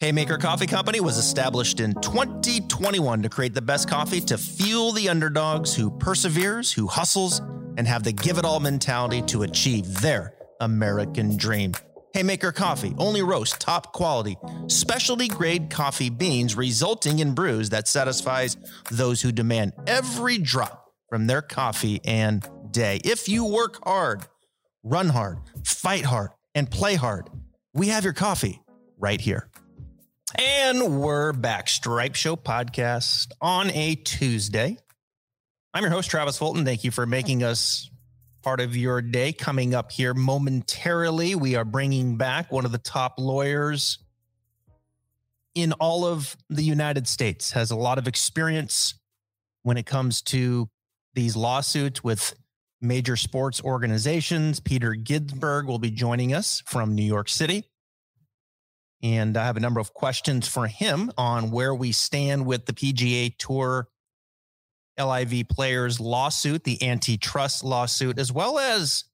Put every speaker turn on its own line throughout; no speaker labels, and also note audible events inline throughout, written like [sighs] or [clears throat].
Haymaker Coffee Company was established in 2021 to create the best coffee to fuel the underdogs who perseveres, who hustles, and have the give it all mentality to achieve their American dream. Haymaker Coffee only roast top quality, specialty grade coffee beans, resulting in brews that satisfies those who demand every drop from their coffee and day. If you work hard, run hard, fight hard, and play hard, we have your coffee right here. And we're back. Stripe Show podcast on a Tuesday. I'm your host, Travis Fulton. Thank you for making us part of your day. Coming up here momentarily, we are bringing back one of the top lawyers in all of the United States, has a lot of experience when it comes to these lawsuits with major sports organizations. Peter Ginsberg will be joining us from New York City. And I have a number of questions for him on where we stand with the PGA Tour LIV players lawsuit, the antitrust lawsuit, as well as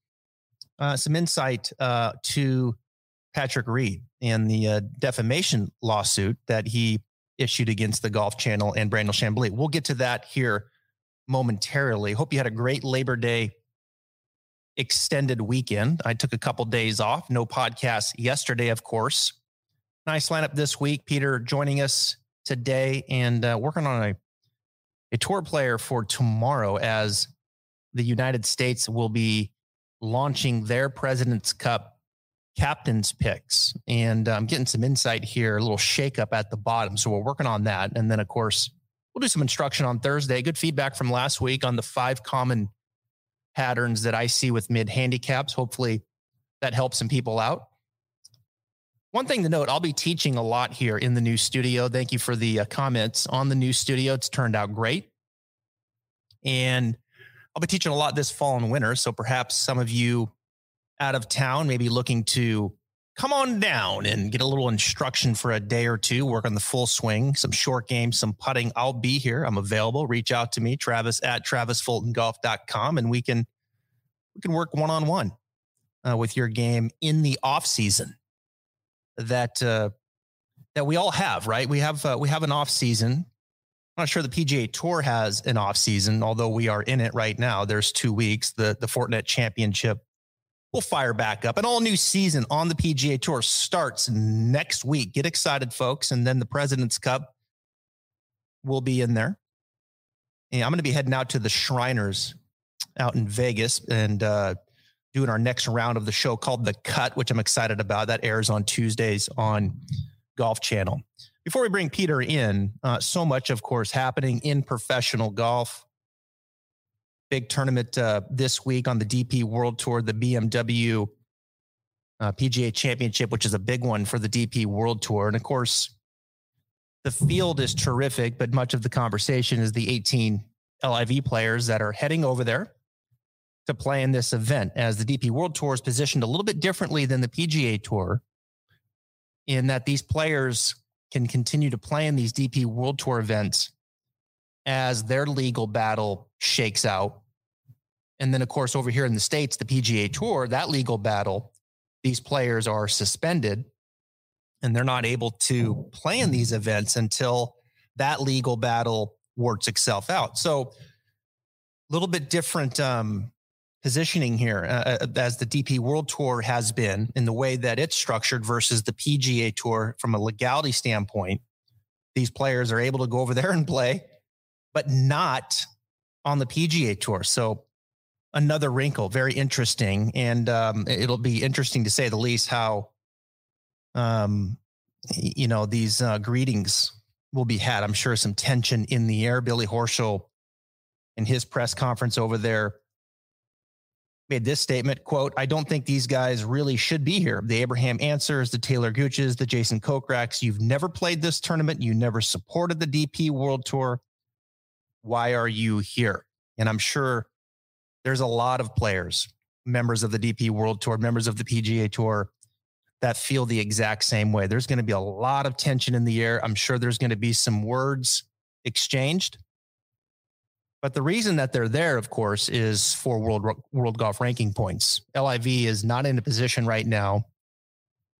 uh, some insight uh, to Patrick Reed and the uh, defamation lawsuit that he issued against the Golf Channel and Brandel Chamblee. We'll get to that here momentarily. Hope you had a great Labor Day extended weekend. I took a couple days off, no podcast yesterday, of course. Nice lineup this week. Peter joining us today and uh, working on a, a tour player for tomorrow as the United States will be launching their President's Cup captain's picks. And I'm um, getting some insight here, a little shakeup at the bottom. So we're working on that. And then, of course, we'll do some instruction on Thursday. Good feedback from last week on the five common patterns that I see with mid handicaps. Hopefully that helps some people out. One thing to note, I'll be teaching a lot here in the new studio. Thank you for the uh, comments on the new studio. It's turned out great. And I'll be teaching a lot this fall and winter. So perhaps some of you out of town may be looking to come on down and get a little instruction for a day or two, work on the full swing, some short games, some putting. I'll be here. I'm available. Reach out to me, Travis at travisfultongolf.com, and we can we can work one on one with your game in the off season that uh, that we all have, right? We have uh, we have an off season. I'm not sure the PGA Tour has an off season, although we are in it right now. There's two weeks. The the Fortinet Championship will fire back up. An all new season on the PGA Tour starts next week. Get excited, folks! And then the President's Cup will be in there. And I'm going to be heading out to the Shriners out in Vegas and uh, doing our next round of the show called The Cut, which I'm excited about. That airs on Tuesdays on Golf Channel. Before we bring Peter in, uh, so much, of course, happening in professional golf. Big tournament uh, this week on the DP World Tour, the BMW uh, PGA Championship, which is a big one for the DP World Tour. And of course, the field is terrific, but much of the conversation is the 18 LIV players that are heading over there to play in this event as the DP World Tour is positioned a little bit differently than the PGA Tour in that these players can continue to play in these DP World Tour events as their legal battle shakes out. And then, of course, over here in the States, the PGA Tour, that legal battle, these players are suspended and they're not able to play in these events until that legal battle works itself out. So, a little bit different um, positioning here uh, uh as the DP World Tour has been in the way that it's structured versus the PGA Tour from a legality standpoint. These players are able to go over there and play, but not on the PGA Tour. So another wrinkle, very interesting, and um, it'll be interesting to say the least how, um, you know, these uh, greetings will be had. I'm sure some tension in the air. Billy Horschel in his press conference over there made this statement quote i don't think these guys really should be here. The abraham Ancers the taylor gooches the jason Kokraks. you've never played this tournament. You never supported the dp world tour. Why are you here? And i'm sure there's a lot of players members of the dp world tour members of the pga tour that feel the exact same way. There's going to be a lot of tension in the air. I'm sure there's going to be some words exchanged but the reason that they're there, of course, is for world world golf ranking points. LIV is not in a position right now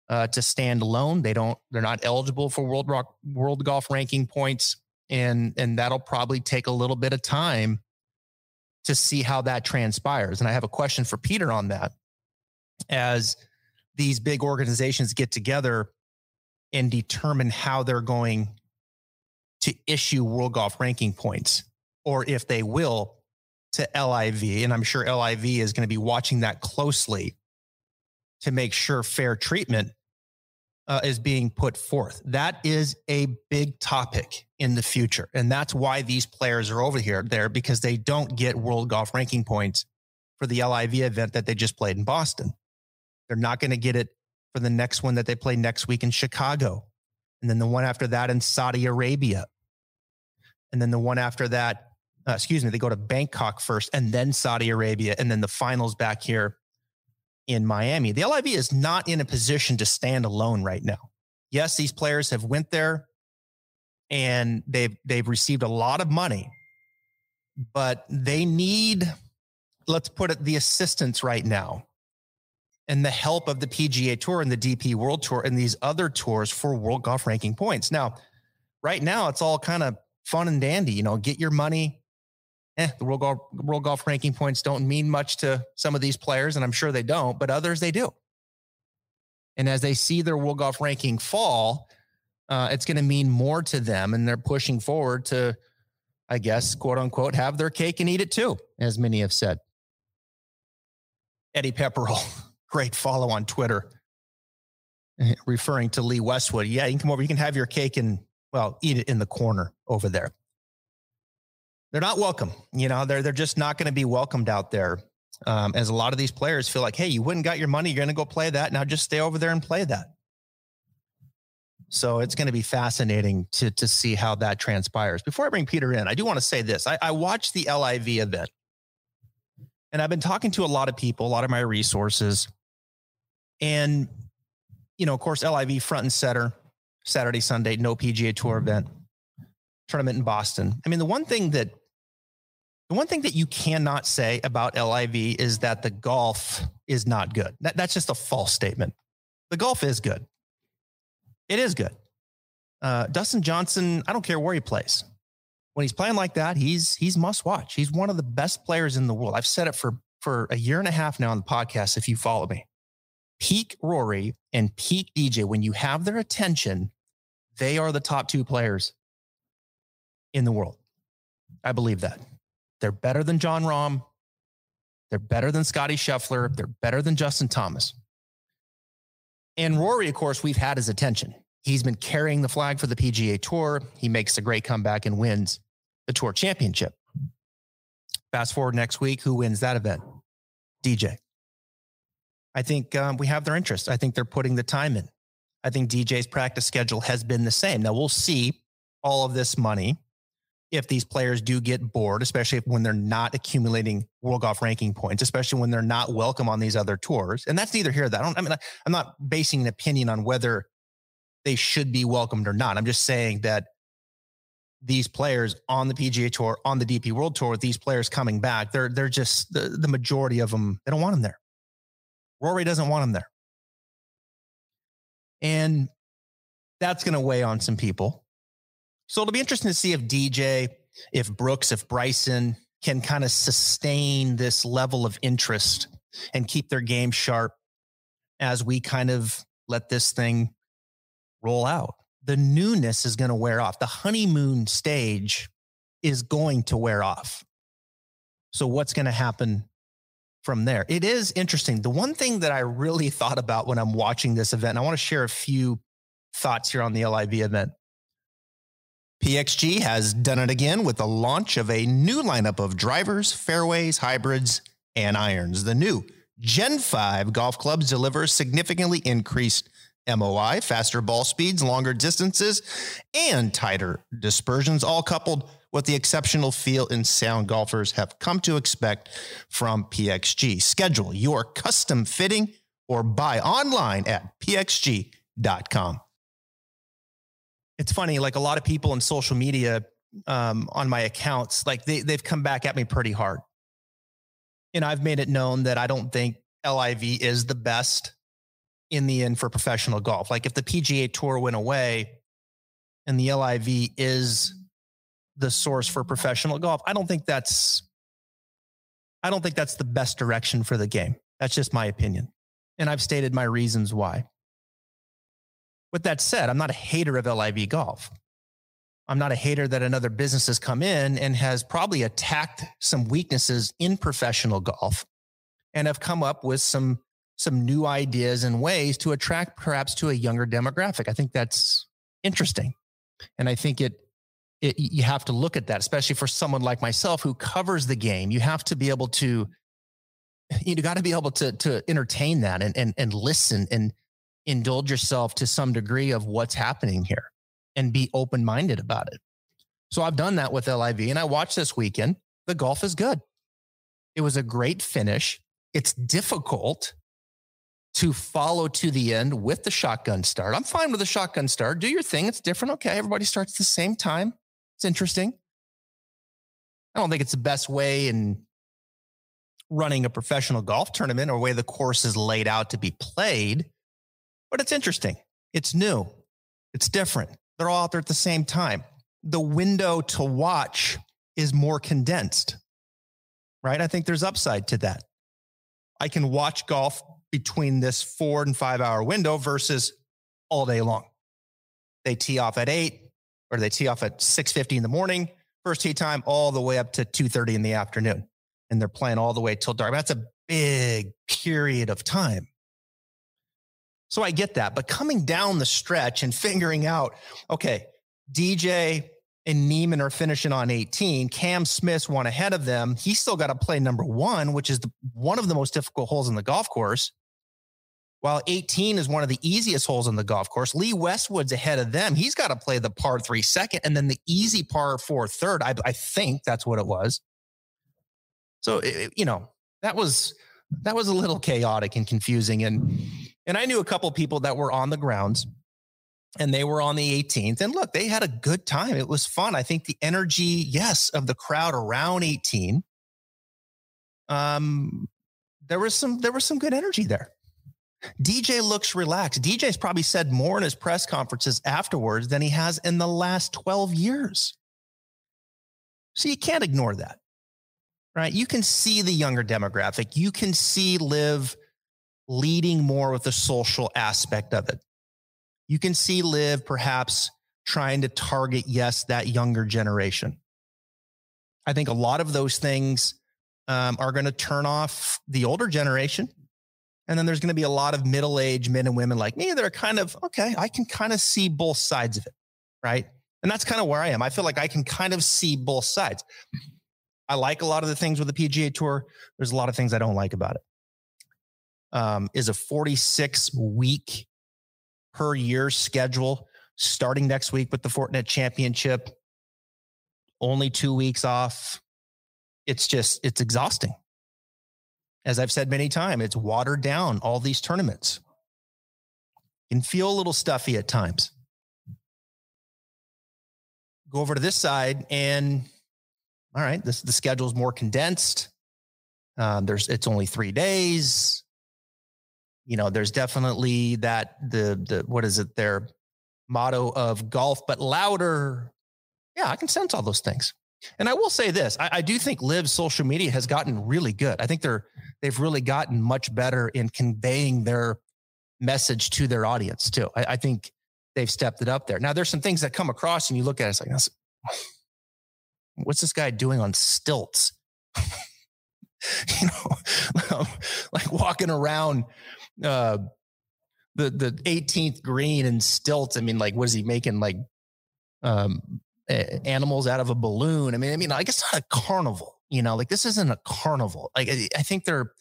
uh, to stand alone. They don't. They're not eligible for world rock, world golf ranking points, and and that'll probably take a little bit of time to see how that transpires. And I have a question for Peter on that. As these big organizations get together and determine how they're going to issue world golf ranking points, or if they will to LIV. And I'm sure LIV is going to be watching that closely to make sure fair treatment uh, is being put forth. That is a big topic in the future. And that's why these players are over here there because they don't get world golf ranking points for the LIV event that they just played in Boston. They're not going to get it for the next one that they play next week in Chicago. And then the one after that in Saudi Arabia. And then the one after that, uh, excuse me, they go to Bangkok first and then Saudi Arabia. And then the finals back here in Miami. The LIV is not in a position to stand alone right now. Yes, these players have went there and they've they've received a lot of money, but they need let's put it the assistance right now and the help of the PGA Tour and the DP World Tour and these other tours for world golf ranking points. Now, right now it's all kind of fun and dandy, you know, get your money. Eh, the world golf world golf ranking points don't mean much to some of these players, and I'm sure they don't, but others they do. And as they see their world golf ranking fall, uh, it's going to mean more to them, and they're pushing forward to, I guess, quote unquote, have their cake and eat it too, as many have said. Eddie Pepperell [laughs] great follow on Twitter eh, referring to Lee Westwood. Yeah, you can come over. You can have your cake and, well, eat it in the corner over there. They're not welcome. You know, they're, they're just not going to be welcomed out there. Um, as a lot of these players feel like, hey, you wouldn't got your money. You're going to go play that. Now just stay over there and play that. So it's going to be fascinating to, to see how that transpires. Before I bring Peter in, I do want to say this. I, I watched the LIV event and I've been talking to a lot of people, a lot of my resources, and, you know, of course, LIV front and center, Saturday, Sunday, no PGA Tour event, tournament in Boston. I mean, the one thing that the one thing that you cannot say about LIV is that the golf is not good. That, that's just a false statement. The golf is good. It is good. Uh, Dustin Johnson, I don't care where he plays. When he's playing like that, he's he's must watch. He's one of the best players in the world. I've said it for for a year and a half now on the podcast. If you follow me, peak Rory and peak DJ, when you have their attention, they are the top two players in the world. I believe that. They're better than Jon Rahm. They're better than Scotty Scheffler. They're better than Justin Thomas. And Rory, of course, we've had his attention. He's been carrying the flag for the PGA Tour. He makes a great comeback and wins the Tour Championship. Fast forward next week, who wins that event? DJ. I think um, we have their interest. I think they're putting the time in. I think DJ's practice schedule has been the same. Now we'll see all of this money if these players do get bored, especially when they're not accumulating world golf ranking points, especially when they're not welcome on these other tours. And that's neither here that I don't. I mean, I'm not basing an opinion on whether they should be welcomed or not. I'm just saying that these players on the PGA Tour, on the DP World Tour, these players coming back, they're they're just the, the majority of them. They don't want them there. Rory doesn't want them there. And that's going to weigh on some people. So it'll be interesting to see if DJ, if Brooks, if Bryson can kind of sustain this level of interest and keep their game sharp as we kind of let this thing roll out. The newness is going to wear off. The honeymoon stage is going to wear off. So, what's going to happen from there. It is interesting. The one thing that I really [laughs] thought about when I'm watching this event, I want to share a few thoughts here on the LIV event. PXG has done it again with the launch of a new lineup of drivers, fairways, hybrids, and irons. The new Gen 5 golf clubs deliver significantly increased MOI, faster ball speeds, longer distances, and tighter dispersions, all coupled with the exceptional feel and sound golfers have come to expect from PXG. Schedule your custom fitting or buy online at pxg.com. It's funny, like a lot of people in social media um, on my accounts, like they, they've come back at me pretty hard. And I've made it known that I don't think LIV is the best in the end for professional golf. Like if the PGA Tour went away and the LIV is the source for professional golf, I don't think that's I don't think that's the best direction for the game. That's just my opinion. And I've stated my reasons why. With that said, I'm not a hater of LIV golf. I'm not a hater that another business has come in and has probably attacked some weaknesses in professional golf and have come up with some some new ideas and ways to attract perhaps to a younger demographic. I think that's interesting. And I think it, it you have to look at that, especially for someone like myself who covers the game. You have to be able to, you got to be able to, to entertain that and, and, and listen and indulge yourself to some degree of what's happening here and be open minded about it. So I've done that with LIV and I watched this weekend. The golf is good. It was a great finish. It's difficult to follow to the end with the shotgun start. I'm fine with the shotgun start. Do your thing. It's different. Okay. Everybody starts the same time. It's interesting. I don't think it's the best way in running a professional golf tournament or way the course is laid out to be played, but it's interesting. It's new. It's different. They're all out there at the same time. The window to watch is more condensed, right? I think there's upside to that. I can watch golf between this four and five hour window versus all day long. They tee off at eight or they tee off at 6.50 in the morning, first tee time, all the way up to 2.30 in the afternoon. And they're playing all the way till dark. That's a big period of time. So I get that. But coming down the stretch and figuring out, okay, DJ and Niemann are finishing on 18. Cam Smith's one ahead of them. He's still got to play number one, which is the, one of the most difficult holes in the golf course. While 18 is one of the easiest holes in the golf course, Lee Westwood's ahead of them. He's got to play the par three second and then the easy par four third. I, I think that's what it was. So, it, you know, that was that was a little chaotic and confusing. And and I knew a couple people that were on the grounds and they were on the 18th. And look, they had a good time. It was fun. I think the energy, yes, of the crowd around 18. Um, there was some there was some good energy there. DJ looks relaxed. DJ's probably said more in his press conferences afterwards than he has in the last 12 years. So you can't ignore that, right? You can see the younger demographic. You can see LIV leading more with the social aspect of it. You can see LIV perhaps trying to target, yes, that younger generation. I think a lot of those things um, are going to turn off the older generation and then there's going to be a lot of middle aged men and women like me that are kind of, okay, I can kind of see both sides of it. Right. And that's kind of where I am. I feel like I can kind of see both sides. I like a lot of the things with the PGA Tour. There's a lot of things I don't like about it. Um, is a 46 week per year schedule starting next week with the Fortinet Championship. Only two weeks off. It's just, it's exhausting as I've said many times, it's watered down all these tournaments. Can feel a little stuffy at times. Go over to this side, and all right, this the schedule is more condensed. Um, there's it's only three days. You know, there's definitely that the the what is it their motto of golf, but louder. Yeah, I can sense all those things. And I will say this: I, I, do think LIV's social media has gotten really good. I think they're they've really gotten much better in conveying their message to their audience too. I, I think they've stepped it up there. Now, there's some things that come across, and you look at it, it's like, [sighs] what's this guy doing on stilts? [laughs] you know, [laughs] like walking around uh, the the 18th green and stilts. I mean, like, what is he making? Like um, animals out of a balloon. I mean, I mean, I guess not a carnival. You know, like this isn't a carnival. Like I think they're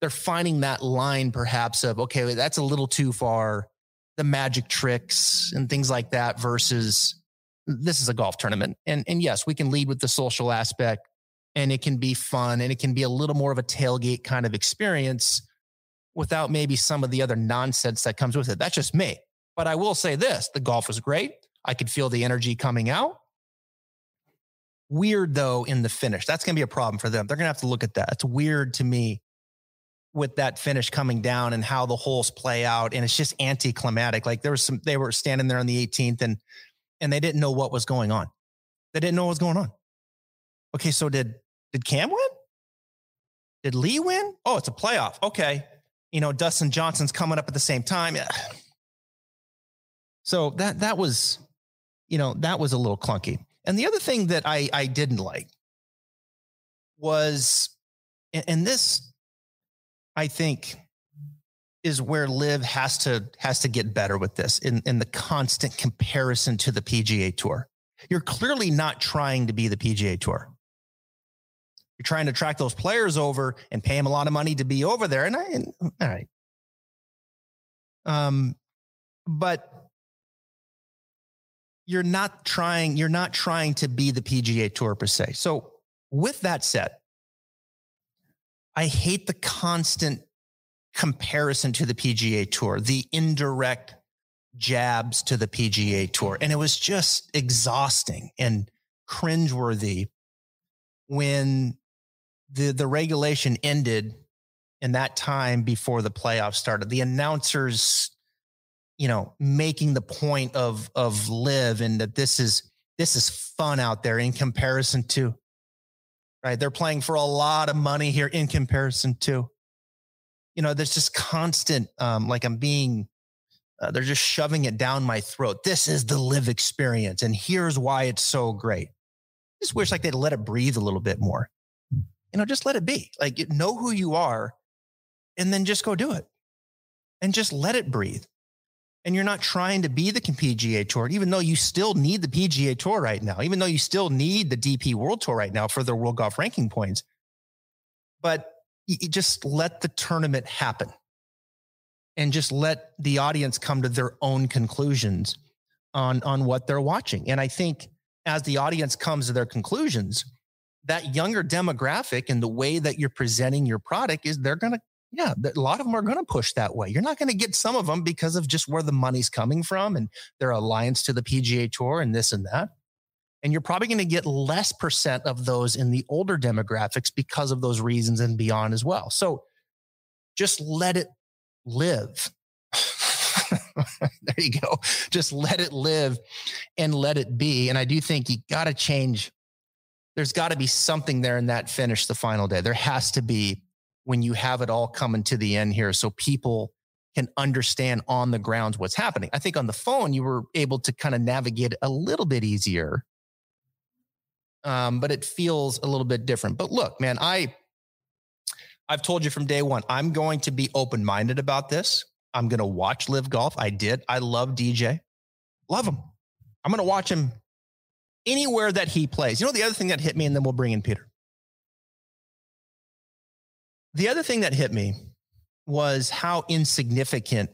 they're finding that line perhaps of okay, that's a little too far. The magic tricks and things like that versus this is a golf tournament. And and yes, we can lead with the social aspect and it can be fun and it can be a little more of a tailgate kind of experience without maybe some of the other nonsense that comes with it. That's just me. But I will say this, the golf was great. I could feel the energy coming out. Weird though in the finish. That's going to be a problem for them. They're going to have to look at that. It's weird to me with that finish coming down and how the holes play out. And it's just anticlimactic. Like there was some, they were standing there on the 18th and, and they didn't know what was going on. They didn't know what was going on. Okay. So did, did Cam win? Did Lee win? Oh, it's a playoff. Okay. You know, Dustin Johnson's coming up at the same time. So that, that was, you know, that was a little clunky. And the other thing that I, I didn't like was, and this I think is where LIV has to has to get better with this in, in the constant comparison to the PGA tour. You're clearly not trying to be the PGA tour. You're trying to track those players over and pay them a lot of money to be over there. And I and, all right. Um, but you're not trying, you're not trying to be the PGA tour per se. So with that said, I hate the constant comparison to the PGA Tour, the indirect jabs to the PGA Tour. And it was just exhausting and cringeworthy when the, the regulation ended in that time before the playoffs started. The announcers, you know, making the point of of LIV and that this is this is fun out there in comparison to right? They're playing for a lot of money here in comparison to, you know, there's just constant, um, like I'm being, uh, they're just shoving it down my throat. This is the LIV experience. And here's why it's so great. I just wish like they'd let it breathe a little bit more. You know, just let it be. Like know who you are and then just go do it and just let it breathe and you're not trying to be the PGA Tour, even though you still need the PGA Tour right now, even though you still need the DP World Tour right now for their World Golf ranking points. But you just let the tournament happen and just let the audience come to their own conclusions on, on what they're watching. And I think as the audience comes to their conclusions, that younger demographic and the way that you're presenting your product is they're going to yeah, a lot of them are going to push that way. You're not going to get some of them because of just where the money's coming from and their alliance to the PGA Tour and this and that. And you're probably going to get less percent of those in the older demographics because of those reasons and beyond as well. So just let it live. [laughs] there you go. Just let it live and let it be. And I do think you got to change. There's got to be something there in that finish the final day. There has to be when you have it all coming to the end here so people can understand on the grounds what's happening. I think on the phone, you were able to kind of navigate a little bit easier. Um, but it feels a little bit different. But look, man, I I've told you from day one, I'm going to be open-minded about this. I'm going to watch LIV golf. I did. I love DJ. Love him. I'm going to watch him anywhere that he plays. You know, the other thing that hit me, and then we'll bring in Peter. The other thing that hit me was how insignificant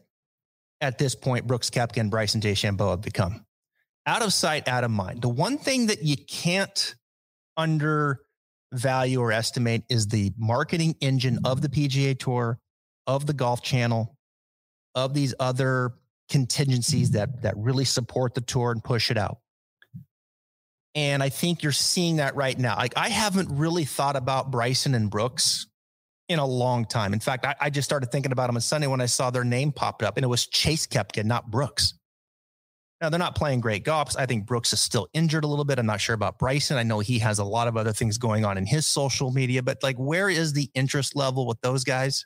at this point Brooks Koepka and Bryson DeChambeau have become. Out of sight, out of mind. The one thing that you can't undervalue or estimate is the marketing engine of the PGA Tour, of the Golf Channel, of these other contingencies that that really support the tour and push it out. And I think you're seeing that right now. Like I haven't really thought about Bryson and Brooks in a long time. In fact, I, I, just started thinking about them on Sunday when I saw their name popped up, and it was Chase Koepka, not Brooks. Now they're not playing great golf. I think Brooks is still injured a little bit. I'm not sure about Bryson. I know he has a lot of other things going on in his social media, but like, where is the interest level with those guys?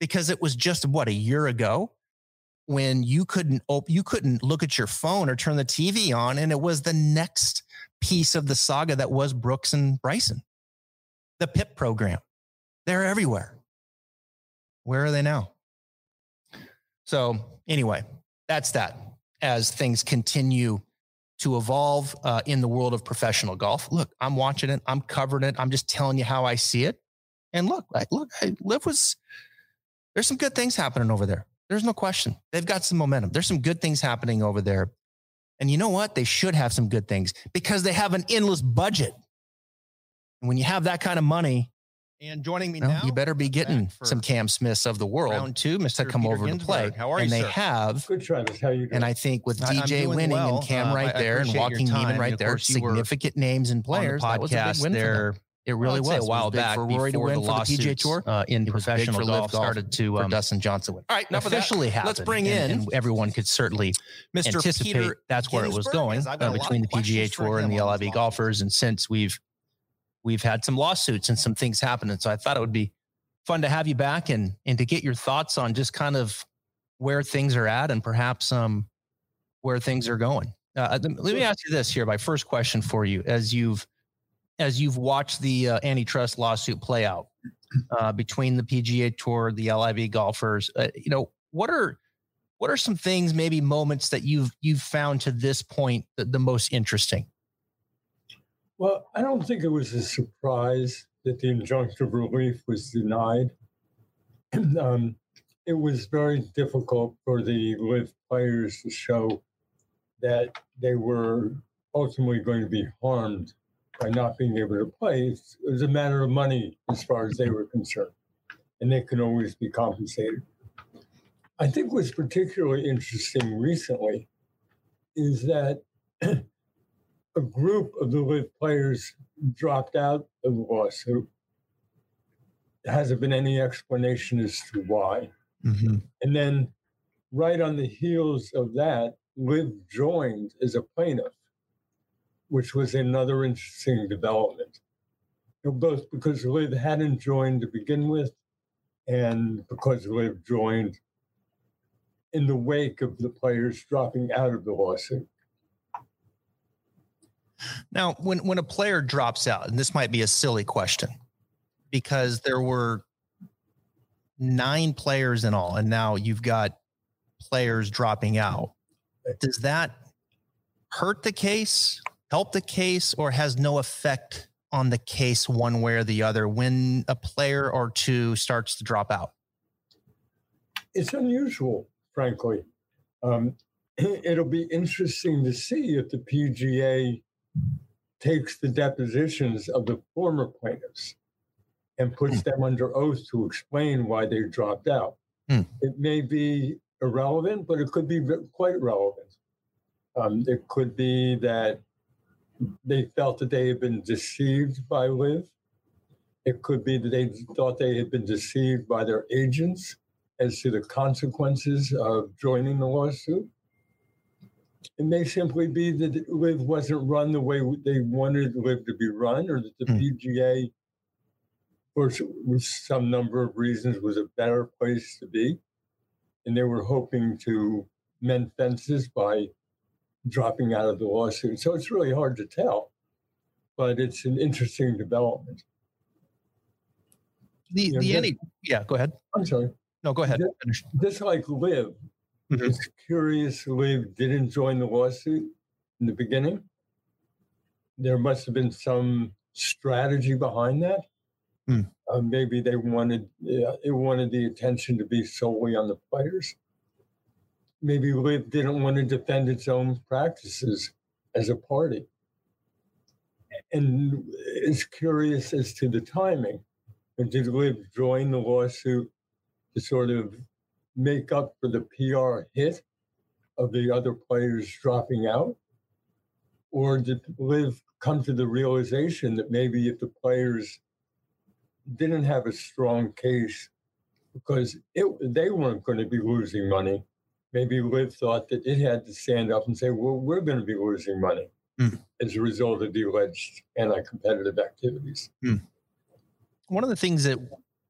Because it was just what a year ago when you couldn't op- you couldn't look at your phone or turn the TV on, and it was the next piece of the saga that was Brooks and Bryson, the PIP program they're everywhere. Where are they now? So, anyway, that's that. As things continue to evolve uh, in the world of professional golf, look, I'm watching it. I'm covering it. I'm just telling you how I see it. And look, I, look, I LIV was. There's some good things happening over there. There's no question. They've got some momentum. There's some good things happening over there. And you know what? They should have some good things because they have an endless budget. And when you have that kind of money, and joining me well, now,
you better be getting some Cam Smiths of the world round two, Mr. to come Peter over Ginsberg. to play.
How are and
you?
And
they have.
Good, Travis. How you doing?
And I think with DJ winning well. and Cam uh, right there and Joaquin Niemann right there, significant names and players.
The podcast that was a big win there It really
was
a while back
for Rory to win
the
for the PGA Tour
uh, in professional golf
golf
started to um,
Dustin Johnson. Win.
All right, officially happened.
Let's bring in
and everyone could certainly
Mr.
anticipate
Peter
that's where it was going
as I've got
uh, between the PGA Tour and the LIV golfers, and since we've we've had some lawsuits and some things happening, so I thought it would be fun to have you back and and to get your thoughts on just kind of where things are at and perhaps um where things are going. Uh, let me ask you this here. My first question for you, as you've as you've watched the uh, antitrust lawsuit play out uh, between the PGA Tour, the LIV golfers, uh, you know, what are what are some things, maybe moments that you've you've found to this point the, the most interesting?
Well, I don't think it was a surprise that the injunctive relief was denied. [clears throat] um, it was very difficult for the LIV players to show that they were ultimately going to be harmed by not being able to play. It was a matter of money as far as they were concerned, and they can always be compensated. I think what's particularly interesting recently is that [clears throat] a group of the LIV players dropped out of the lawsuit. There hasn't been any explanation as to why.
Mm-hmm.
And then, right on the heels of that, LIV joined as a plaintiff which was another interesting development. You know, both because LIV hadn't joined to begin with, and because LIV joined in the wake of the players dropping out of the lawsuit.
Now, when when a player drops out, and this might be a silly question, because there were nine players in all, and now you've got players dropping out. Does that hurt the case? Help the case or has no effect on the case one way or the other when a player or two starts to drop out?
It's unusual, frankly. Um, [clears throat] it'll be interesting to see if the PGA takes the depositions of the former plaintiffs and puts hmm. them under oath to explain why they dropped out. Hmm. It may be irrelevant, but it could be quite relevant. Um, it could be that they felt that they had been deceived by LIV. It could be that they thought they had been deceived by their agents as to the consequences of joining the lawsuit. It may simply be that LIV wasn't run the way they wanted LIV to be run, or that the mm. PGA, for some number of reasons, was a better place to be. And they were hoping to mend fences by dropping out of the lawsuit. So it's really hard to tell, but it's an interesting development.
The you know, the any yeah, go ahead.
I'm sorry.
No, go ahead.
This, this like LIV. Mm-hmm. It's curious LIV didn't join the lawsuit in the beginning. There must have been some strategy behind that. Mm. Uh, maybe they wanted uh, it wanted the attention to be solely on the players maybe LIV didn't want to defend its own practices as a party. And it's curious as to the timing. Did LIV join the lawsuit to sort of make up for the PR hit of the other players dropping out? Or did LIV come to the realization that maybe if the players didn't have a strong case because it, they weren't going to be losing money, maybe LIV thought that it had to stand up and say, well, we're going to be losing money mm. as a result of the alleged anti competitive activities. Mm.
One of the things that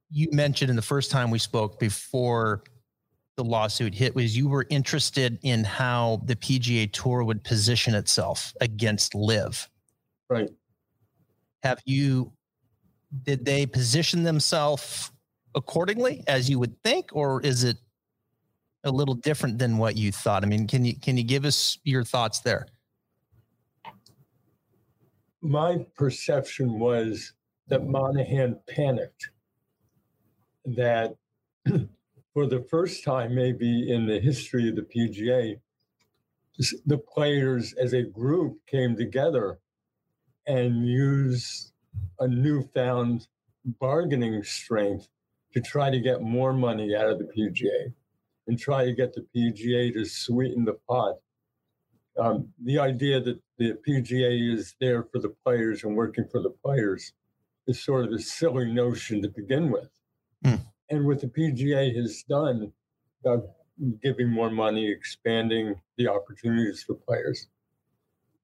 you mentioned in the first time we spoke before the lawsuit hit was you were interested in how the PGA Tour would position itself against LIV.
Right.
Have you, did they position themselves accordingly as you would think, or is it a little different than what you thought? I mean, can you can you give us your thoughts there?
My perception was that Monahan panicked. That [clears throat] for the first time, maybe in the history of the PGA, the players as a group came together and used a newfound bargaining strength to try to get more money out of the PGA and try to get the PGA to sweeten the pot. Um, the idea that the PGA is there for the players and working for the players is sort of a silly notion to begin with.
Hmm.
And what the PGA has done about giving more money, expanding the opportunities for players,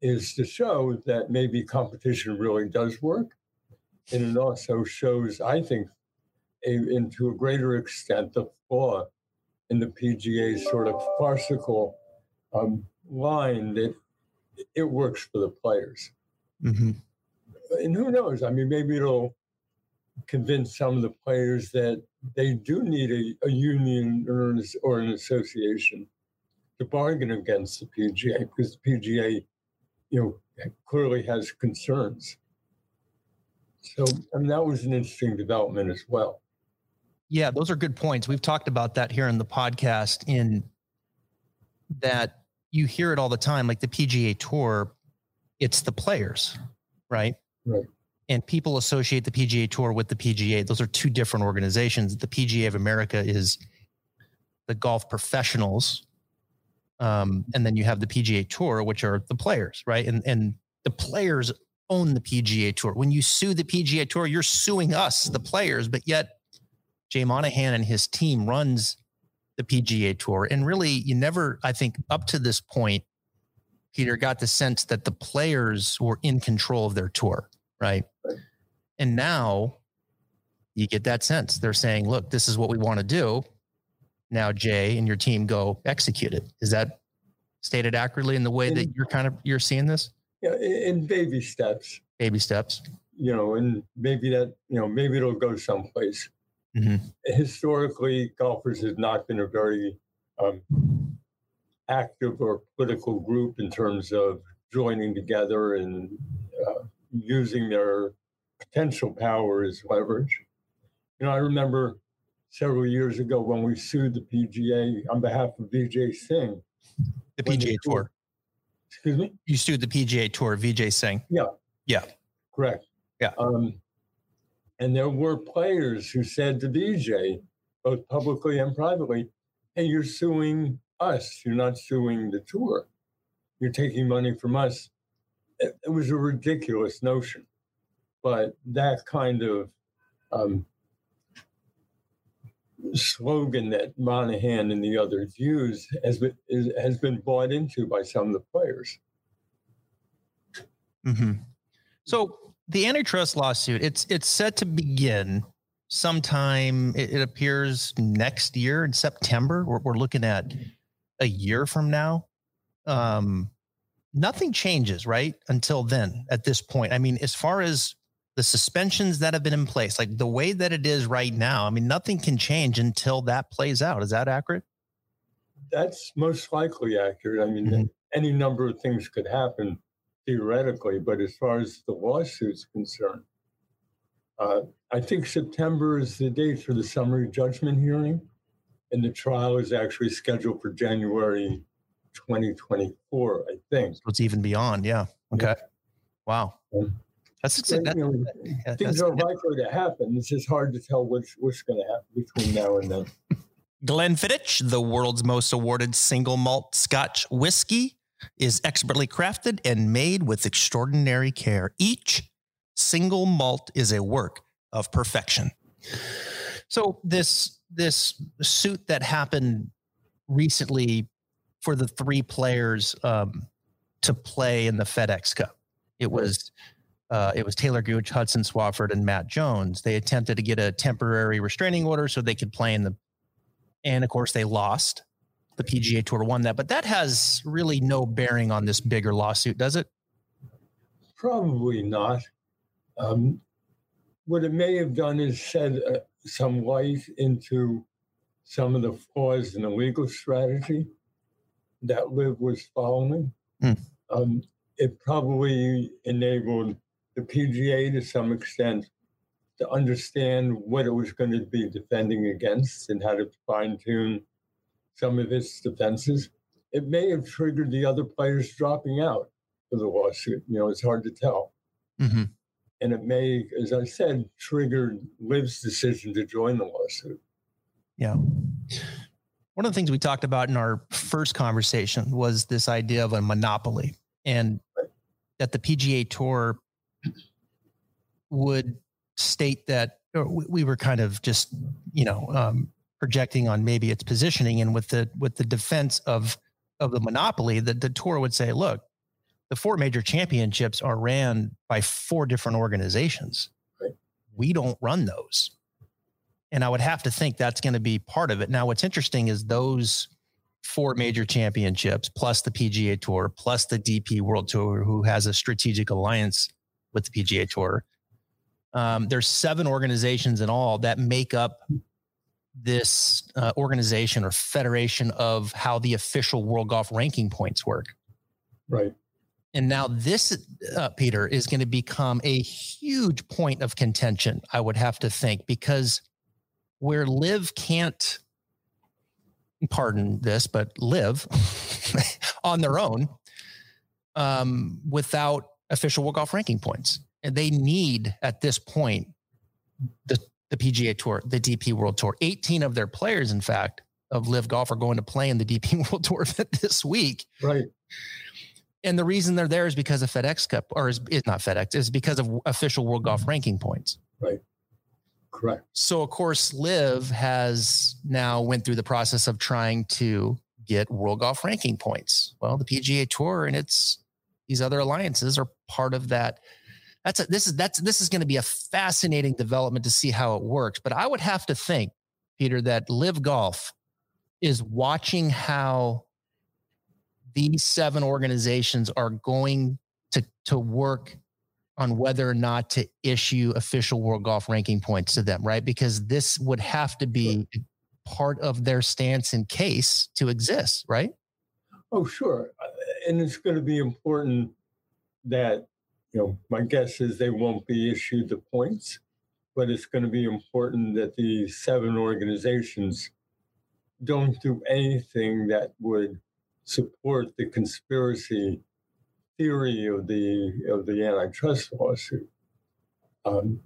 is to show that maybe competition really does work. And it also shows, I think, a, and to a greater extent, the flaw in the PGA's sort of farcical um, line that it works for the players.
Mm-hmm.
And who knows? I mean, maybe it'll convince some of the players that they do need a, a union or an, or an association to bargain against the PGA because the PGA, you know, clearly has concerns. So, I mean, that was an interesting development as well.
Yeah, those are good points. We've talked about that here in the podcast in that you hear it all the time like the PGA Tour it's the players, right?
Right.
And people associate the PGA Tour with the PGA. Those are two different organizations. The PGA of America is the golf professionals. Um, and then you have the PGA Tour, which are the players, right? And and the players own the PGA Tour. When you sue the PGA Tour, you're suing us, the players, but yet Jay Monahan and his team runs the PGA Tour. And really, you never, I think, up to this point, Peter got the sense that the players were in control of their tour, right? And now you get that sense. They're saying, look, this is what we want to do. Now, Jay and your team go execute it. Is that stated accurately in the way that you're kind of you're seeing this?
Yeah, in in baby steps,
Baby steps.
you know, and maybe that, you know, maybe it'll go someplace.
Mhm.
Historically, golfers have not been a very um, active or political group in terms of joining together and uh, using their potential power as leverage. You know, I remember several years ago when we sued the PGA on behalf of Vijay Singh.
The PGA Tour.
Excuse me?
You sued the PGA Tour, Vijay Singh. Yeah. Yeah.
Correct.
Yeah.
Um, and there were players who said to Vijay, both publicly and privately, hey, you're suing us. You're not suing the tour. You're taking money from us. It, it was a ridiculous notion. But that kind of um, slogan that Monahan and the others use has been, is, has been bought into by some of the players.
hmm So the antitrust lawsuit, it's it's set to begin sometime. It, it appears next year in September. We're, we're looking at a year from now. Um, nothing changes, right? Until then, at this point, I mean, as far as the suspensions that have been in place, like the way that it is right now, I mean, nothing can change until that plays out. Is that accurate?
That's most likely accurate. I mean,
Mhm.
any number of things could happen theoretically, but as far as the lawsuit's concerned, uh, I think September is the date for the summary judgment hearing, and the trial is actually scheduled for January 2024, I think.
So it's even beyond. Yeah. Okay. Wow.
Um,
That's,
And,
that,
you know,
yeah,
things
that's-
are likely to happen. It's just hard to tell what's what's going to happen between now and then.
Glenfiddich, the world's most awarded single malt Scotch whiskey, is expertly crafted and made with extraordinary care. Each single malt is a work of perfection.
So this this suit that happened recently for the three players um, to play in the FedEx Cup, it was uh, it was Taylor Gooch, Hudson Swafford, and Matt Jones. They attempted to get a temporary restraining order so they could play in the, and of course they lost. The PGA Tour won that, but that has really no bearing on this bigger lawsuit, does it?
Probably not. Um, what it may have done is shed uh, some light into some of the flaws in the legal strategy that Liv was following.
Hmm.
Um, it probably enabled the PGA to some extent to understand what it was going to be defending against and how to fine tune some of its defenses. It may have triggered the other players dropping out of the lawsuit. You know, it's hard to tell.
Mm-hmm.
And it may, as I said, trigger Liv's decision to join the lawsuit.
Yeah. One of the things we talked about in our first conversation was this idea of a monopoly and that the PGA Tour would state that we were kind of just, you know, um, projecting on maybe its positioning, and with the with the defense of of the monopoly, that the tour would say, look, the four major championships are ran by four different organizations. Right. We don't run those. And I would have to think that's going to be part of it. Now, what's interesting is those four major championships, plus the PGA Tour, plus the DP World Tour, who has a strategic alliance with the PGA Tour. Um, there's seven organizations in all that make up this uh, organization or federation of how the official world golf ranking points work.
Right.
And now this, uh, Peter, is going to become a huge point of contention, I would have to think, because where LIV can't, pardon this, but live [laughs] on their own um, without official world golf ranking points. And they need at this point the the PGA Tour, the DP World Tour. 18 of their players, in fact, of LIV Golf are going to play in the DP [laughs] World Tour event this week.
Right.
And the reason they're there is because of FedEx Cup, or is, is not FedEx, is because of official World Golf ranking points.
Right. Correct.
So of course, LIV has now went through the process of trying to get World Golf ranking points. Well, the PGA Tour and its these other alliances are part of that that's a, this is that's this is going to be a fascinating development to see how it works. But I would have to think, Peter, that LIV Golf is watching how these seven organizations are going to to work on whether or not to issue official world golf ranking points to them, right? Because this would have to be part of their stance in case to exist, right?
Oh, sure. And it's going to be important that you know, my guess is they won't be issued the points, but it's going to be important that the seven organizations don't do anything that would support the conspiracy theory of the of the antitrust lawsuit. Um,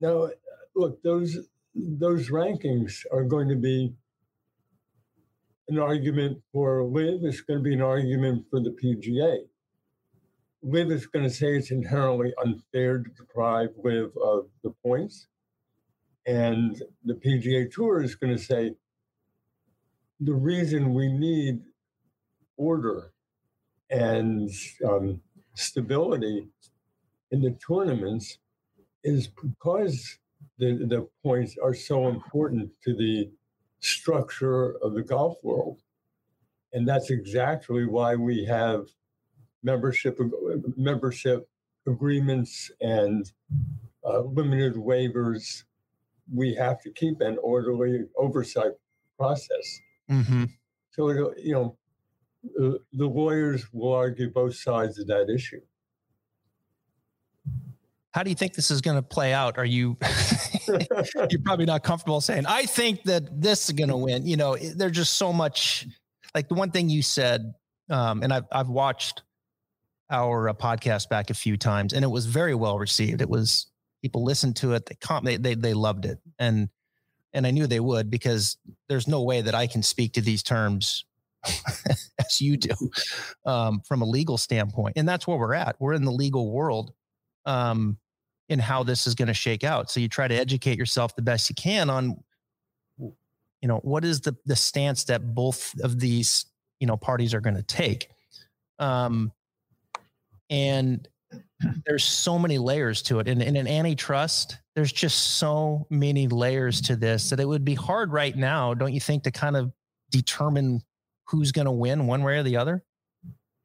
now, look, those those rankings are going to be an argument for LIV. It's going to be an argument for the PGA. LIV is going to say it's inherently unfair to deprive LIV of the points. And the PGA Tour is going to say the reason we need order and um, stability in the tournaments is because the, the points are so important to the structure of the golf world. And that's exactly why we have membership membership agreements and uh, limited waivers. We have to keep an orderly oversight process. Mm-hmm. So it, you know, the, the lawyers will argue both sides of that issue.
How do you think this is going to play out? Are you [laughs] you're probably not comfortable saying I think that this is going to win. You know, there's just so much. Like the one thing you said, um, and I've I've watched our uh, podcast back a few times, and it was very well received. It was people listened to it, they com- they, they they loved it, and and I knew they would because there's no way that I can speak to these terms [laughs] as you do um, from a legal standpoint, and that's where we're at. We're in the legal world. Um, in how this is going to shake out. So you try to educate yourself the best you can on, you know, what is the the stance that both of these you know parties are going to take. Um, and there's so many layers to it. And in an antitrust, there's just so many layers to this that it would be hard right now, don't you think, to kind of determine who's going to win one way or the other?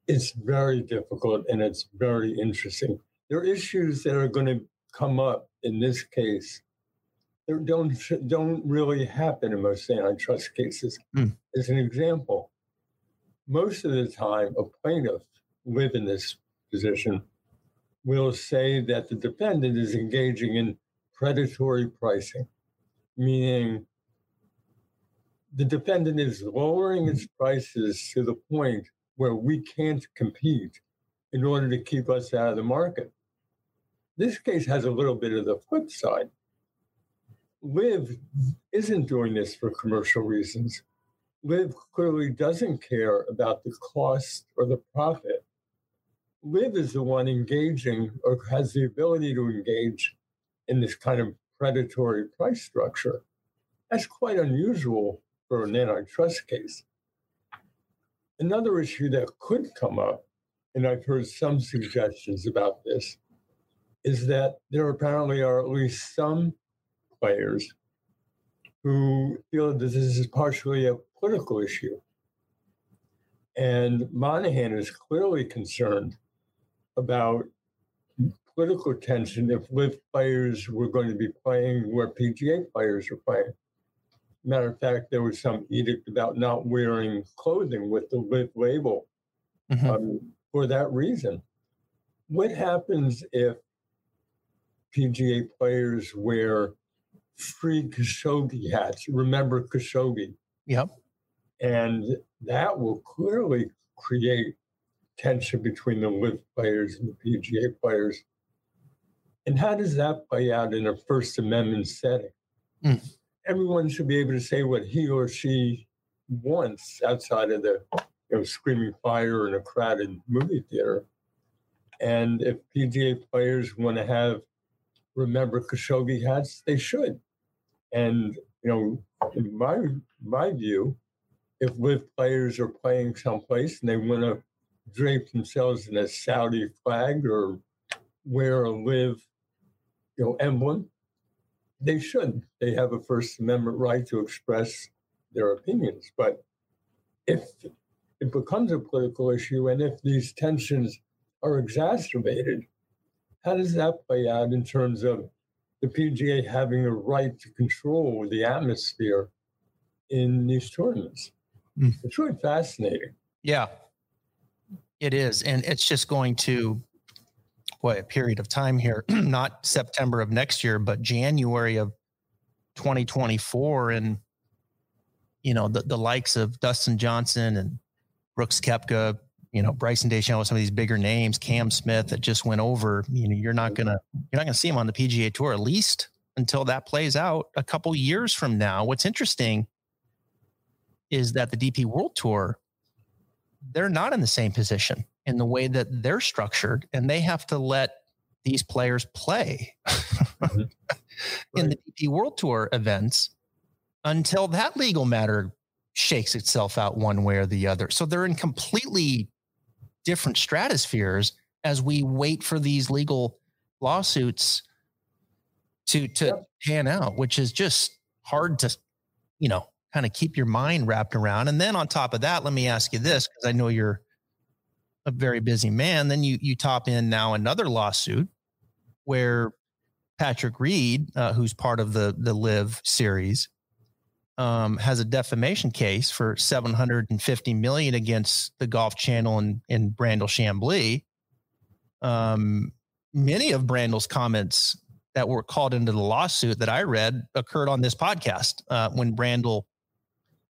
It's very difficult and it's very interesting. There are issues that are going to come up in this case that don't don't really happen in most antitrust cases. Mm. As an example, most of the time, a plaintiff LIV in this position will say that the defendant is engaging in predatory pricing, meaning the defendant is lowering its prices to the point where we can't compete in order to keep us out of the market. This case has a little bit of the flip side. LIV isn't doing this for commercial reasons. LIV clearly doesn't care about the cost or the profit LIV is the one engaging or has the ability to engage in this kind of predatory price structure. That's quite unusual for an antitrust case. Another issue that could come up, and I've heard some suggestions about this, is that there apparently are at least some players who feel that this is partially a political issue. And Monahan is clearly concerned about political tension if LIV players were going to be playing where PGA players are playing. Matter of fact, there was some edict about not wearing clothing with the LIV label mm-hmm. um, for that reason. What happens if PGA players wear free Khashoggi hats? Remember Khashoggi?
Yep.
And that will clearly create tension between the LIV players and the PGA players. And how does that play out in a First Amendment setting? Mm. Everyone should be able to say what he or she wants outside of the you know, screaming fire in a crowded movie theater. And if PGA players want to have remember Khashoggi hats, they should. And you know, in my my view, if LIV players are playing someplace and they want to drape themselves in a Saudi flag or wear a LIV you know, emblem, they should. They have a First Amendment right to express their opinions. But if it becomes a political issue and if these tensions are exacerbated, how does that play out in terms of the PGA having a right to control the atmosphere in these tournaments? Mm. It's really fascinating.
Yeah, it is. And it's just going to what a period of time here, [clears throat] not September of next year, but January of 2024. And, you know, the, the likes of Dustin Johnson and Brooks Koepka, you know, Bryson DeChambeau, some of these bigger names, Cam Smith that just went over, you know, you're not to, you're not to see him on the PGA tour, at least until that plays out a couple years from now. What's interesting is that the DP World Tour, they're not in the same position in the way that they're structured, and they have to let these players play mm-hmm. right. [laughs] in the DP World Tour events until that legal matter shakes itself out one way or the other. So they're in completely different stratospheres as we wait for these legal lawsuits to to yep. pan out, which is just hard to, you know, kind of keep your mind wrapped around. And then on top of that, let me ask you this because I know you're a very busy man. Then you you top in now another lawsuit where Patrick Reed, uh, who's part of the the LIV series, um, has a defamation case for 750 million against the Golf Channel and, and Brandel Chamblee. Um, many of Brandel's comments that were called into the lawsuit that I read occurred on this podcast uh, when Brandel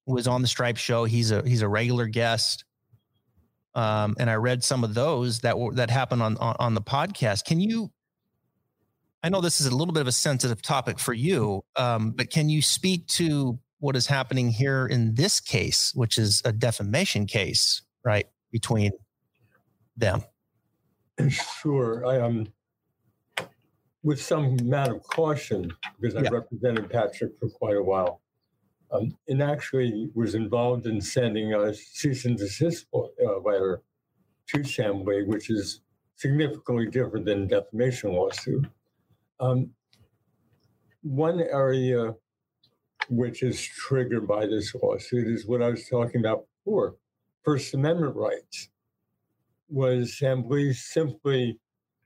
was on the Stripe Show. He's a he's a regular guest um, and I read some of those that were that happened on, on on the podcast. Can you? I know this is a little bit of a sensitive topic for you, um, but can you speak to what is happening here in this case, which is a defamation case, right, between them?
Sure, I am. Um, with some amount of caution, because I yeah. represented Patrick for quite a while um, and actually was involved in sending a cease and desist uh, letter to Samway, which is significantly different than defamation lawsuit. Um, one area which is triggered by this lawsuit is what I was talking about before First Amendment rights. Was Chamblee simply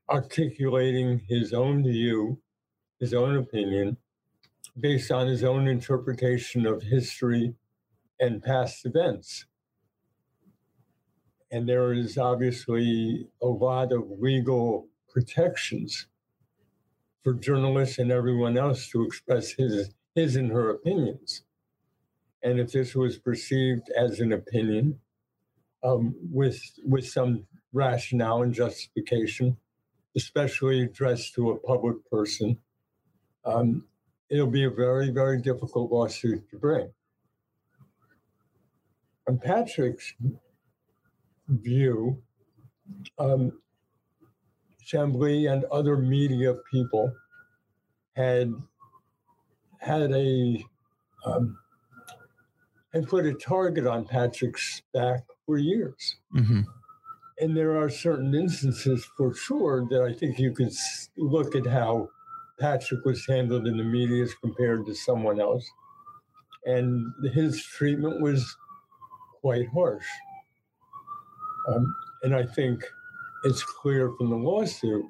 articulating his own view, his own opinion, based on his own interpretation of history and past events. And there is obviously a lot of legal protections for journalists and everyone else to express his, his and her opinions. And if this was perceived as an opinion um, with, with some rationale and justification, especially addressed to a public person, um, it'll be a very, very difficult lawsuit to bring. On Patrick's view, um, Chamblee and other media people had had a um, had put a target on Patrick's back for years.
Mm-hmm.
And there are certain instances for sure that I think you can look at how Patrick was handled in the media as compared to someone else. And his treatment was quite harsh. Um, and I think it's clear from the lawsuit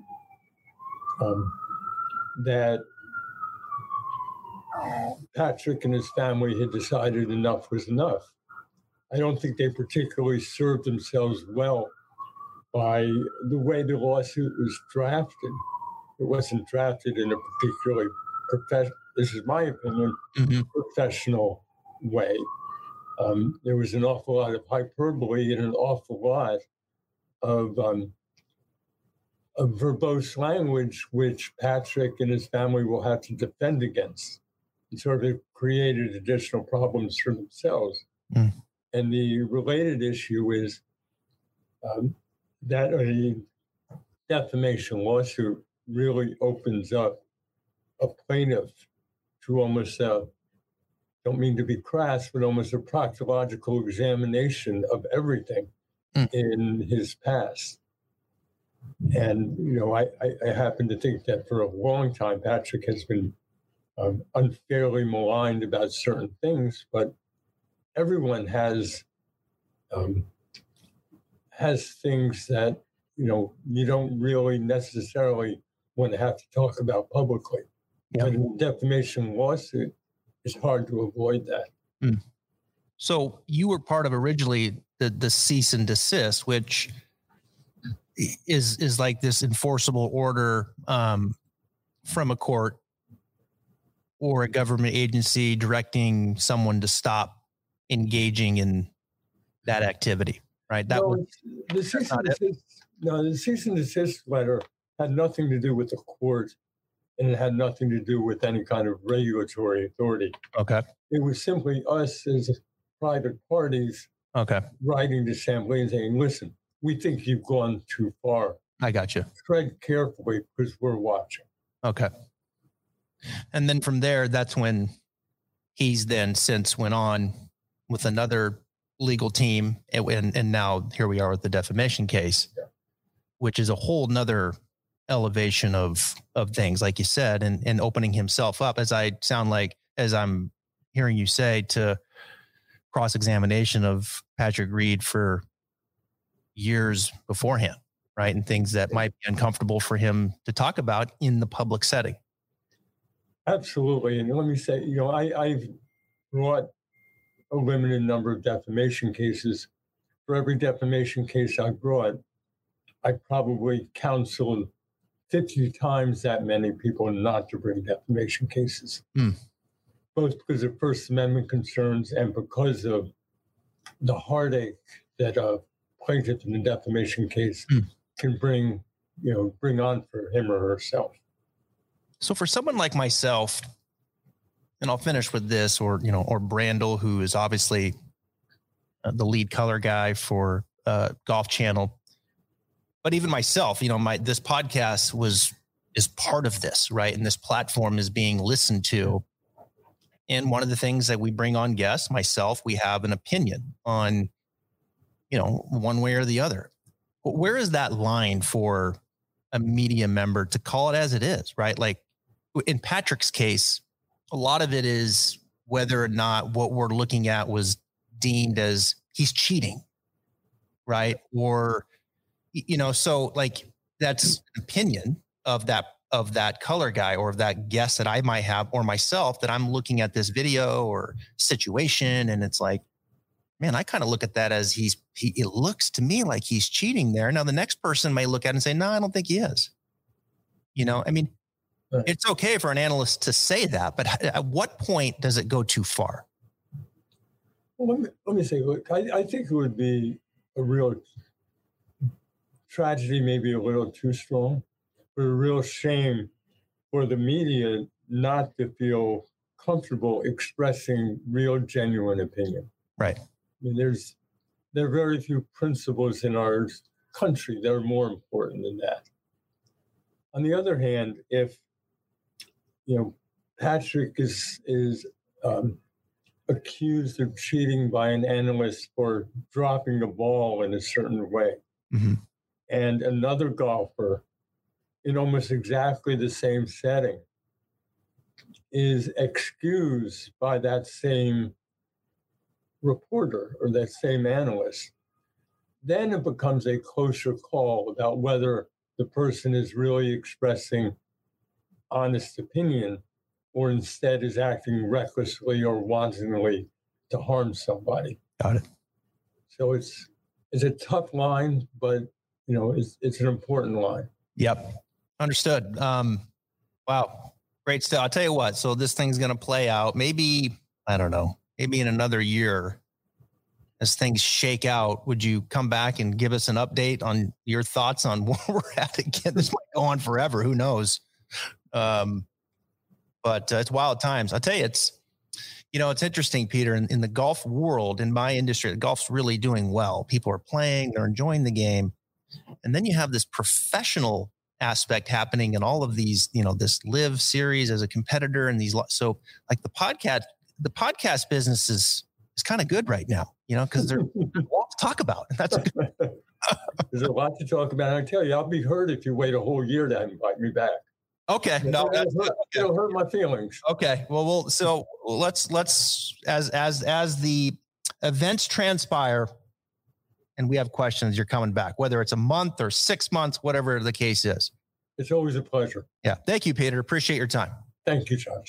um, that Patrick and his family had decided enough was enough. I don't think they particularly served themselves well by the way the lawsuit was drafted. It wasn't drafted in a particularly professional, this is my opinion, mm-hmm. professional way. Um, there was an awful lot of hyperbole and an awful lot of, um, of verbose language, which Patrick and his family will have to defend against and sort of created additional problems for themselves. Mm. And the related issue is um, that a defamation lawsuit really opens up a plaintiff to almost a, don't mean to be crass, but almost a proctological examination of everything mm. in his past. And, you know, I, I, I happen to think that for a long time, Patrick has been um, unfairly maligned about certain things, but everyone has um, has things that you know you don't really necessarily want to have to talk about publicly. In a defamation lawsuit, it's hard to avoid that. Mm.
So you were part of originally the the cease and desist, which is is like this enforceable order um, from a court or a government agency directing someone to stop engaging in that activity, right? That
no, the cease and desist, no, the cease and desist letter had nothing to do with the court and it had nothing to do with any kind of regulatory authority.
Okay.
It was simply us as private parties
okay.
writing to Assembly and saying, listen, we think you've gone too far.
I got you.
Tread carefully because we're watching.
Okay. And then from there, that's when he's then since went on with another legal team. And, and now here we are with the defamation case, yeah. which is a whole nother elevation of, of things, like you said, and, and opening himself up as I sound like, as I'm hearing you say to cross examination of Patrick Reed for years beforehand, right? And things that might be uncomfortable for him to talk about in the public setting.
Absolutely. And let me say, you know, I, I've brought a limited number of defamation cases. For every defamation case I brought, I probably counseled 50 times that many people not to bring defamation cases, mm. both because of First Amendment concerns and because of the heartache that a plaintiff in a defamation case mm. can bring, you know, bring on for him or herself.
So for someone like myself, and I'll finish with this, or you know, or Brandel, who is obviously uh, the lead color guy for uh, Golf Channel, but even myself, you know, my this podcast was is part of this, right? And this platform is being listened to. And one of the things that we bring on guests, myself, we have an opinion on, you know, one way or the other. But where is that line for a media member to call it as it is, right? Like in Patrick's case, a lot of it is whether or not what we're looking at was deemed as he's cheating, right? Or, you know, so like that's mm. an opinion of that of that color guy or of that guest that I might have or myself that I'm looking at this video or situation and it's like, man, I kind of look at that as he's he it looks to me like he's cheating there. Now the next person may look at it and say, no, I don't think he is. You know, I mean, it's okay for an analyst to say that, but at what point does it go too far?
Well, let me, let me say, look, I, I think it would be a real tragedy, maybe a little too strong, but a real shame for the media not to feel comfortable expressing real, genuine opinion.
Right. I
mean, there's there are very few principles in our country that are more important than that. On the other hand, if you know, Patrick is is um, accused of cheating by an analyst for dropping the ball in a certain way,
Mm-hmm.
And another golfer in almost exactly the same setting is excused by that same reporter or that same analyst. Then it becomes a closer call about whether the person is really expressing honest opinion or instead is acting recklessly or wantonly to harm somebody.
Got it.
So it's it's a tough line, but you know it's it's an important line.
Yep. Understood. Um, wow. Great stuff. I'll tell you what. So this thing's going to play out. Maybe, I don't know, maybe in another year as things shake out, would you come back and give us an update on your thoughts on [laughs] where we're at again? This might go on forever. Who knows? Um, but uh, it's wild times. I'll tell you, it's, you know, it's interesting, Peter, in, in the golf world, in my industry, the golf's really doing well. People are playing, they're enjoying the game. And then you have this professional aspect happening in all of these, you know, this LIV series as a competitor and these, so like the podcast, the podcast business is, is kind of good right now, you know, because there's a lot to talk about. That's [laughs]
There's a lot to talk about. I tell you, I'll be hurt if you wait a whole year to invite me back.
okay. No,
it'll,
that's
hurt, it'll hurt my feelings.
Okay. Well, we'll so let's let's as as as the events transpire and we have questions, you're coming back, whether it's a month or six months, whatever the case is.
It's always a pleasure.
Yeah. Thank you, Peter. Appreciate your time.
Thank you, Josh.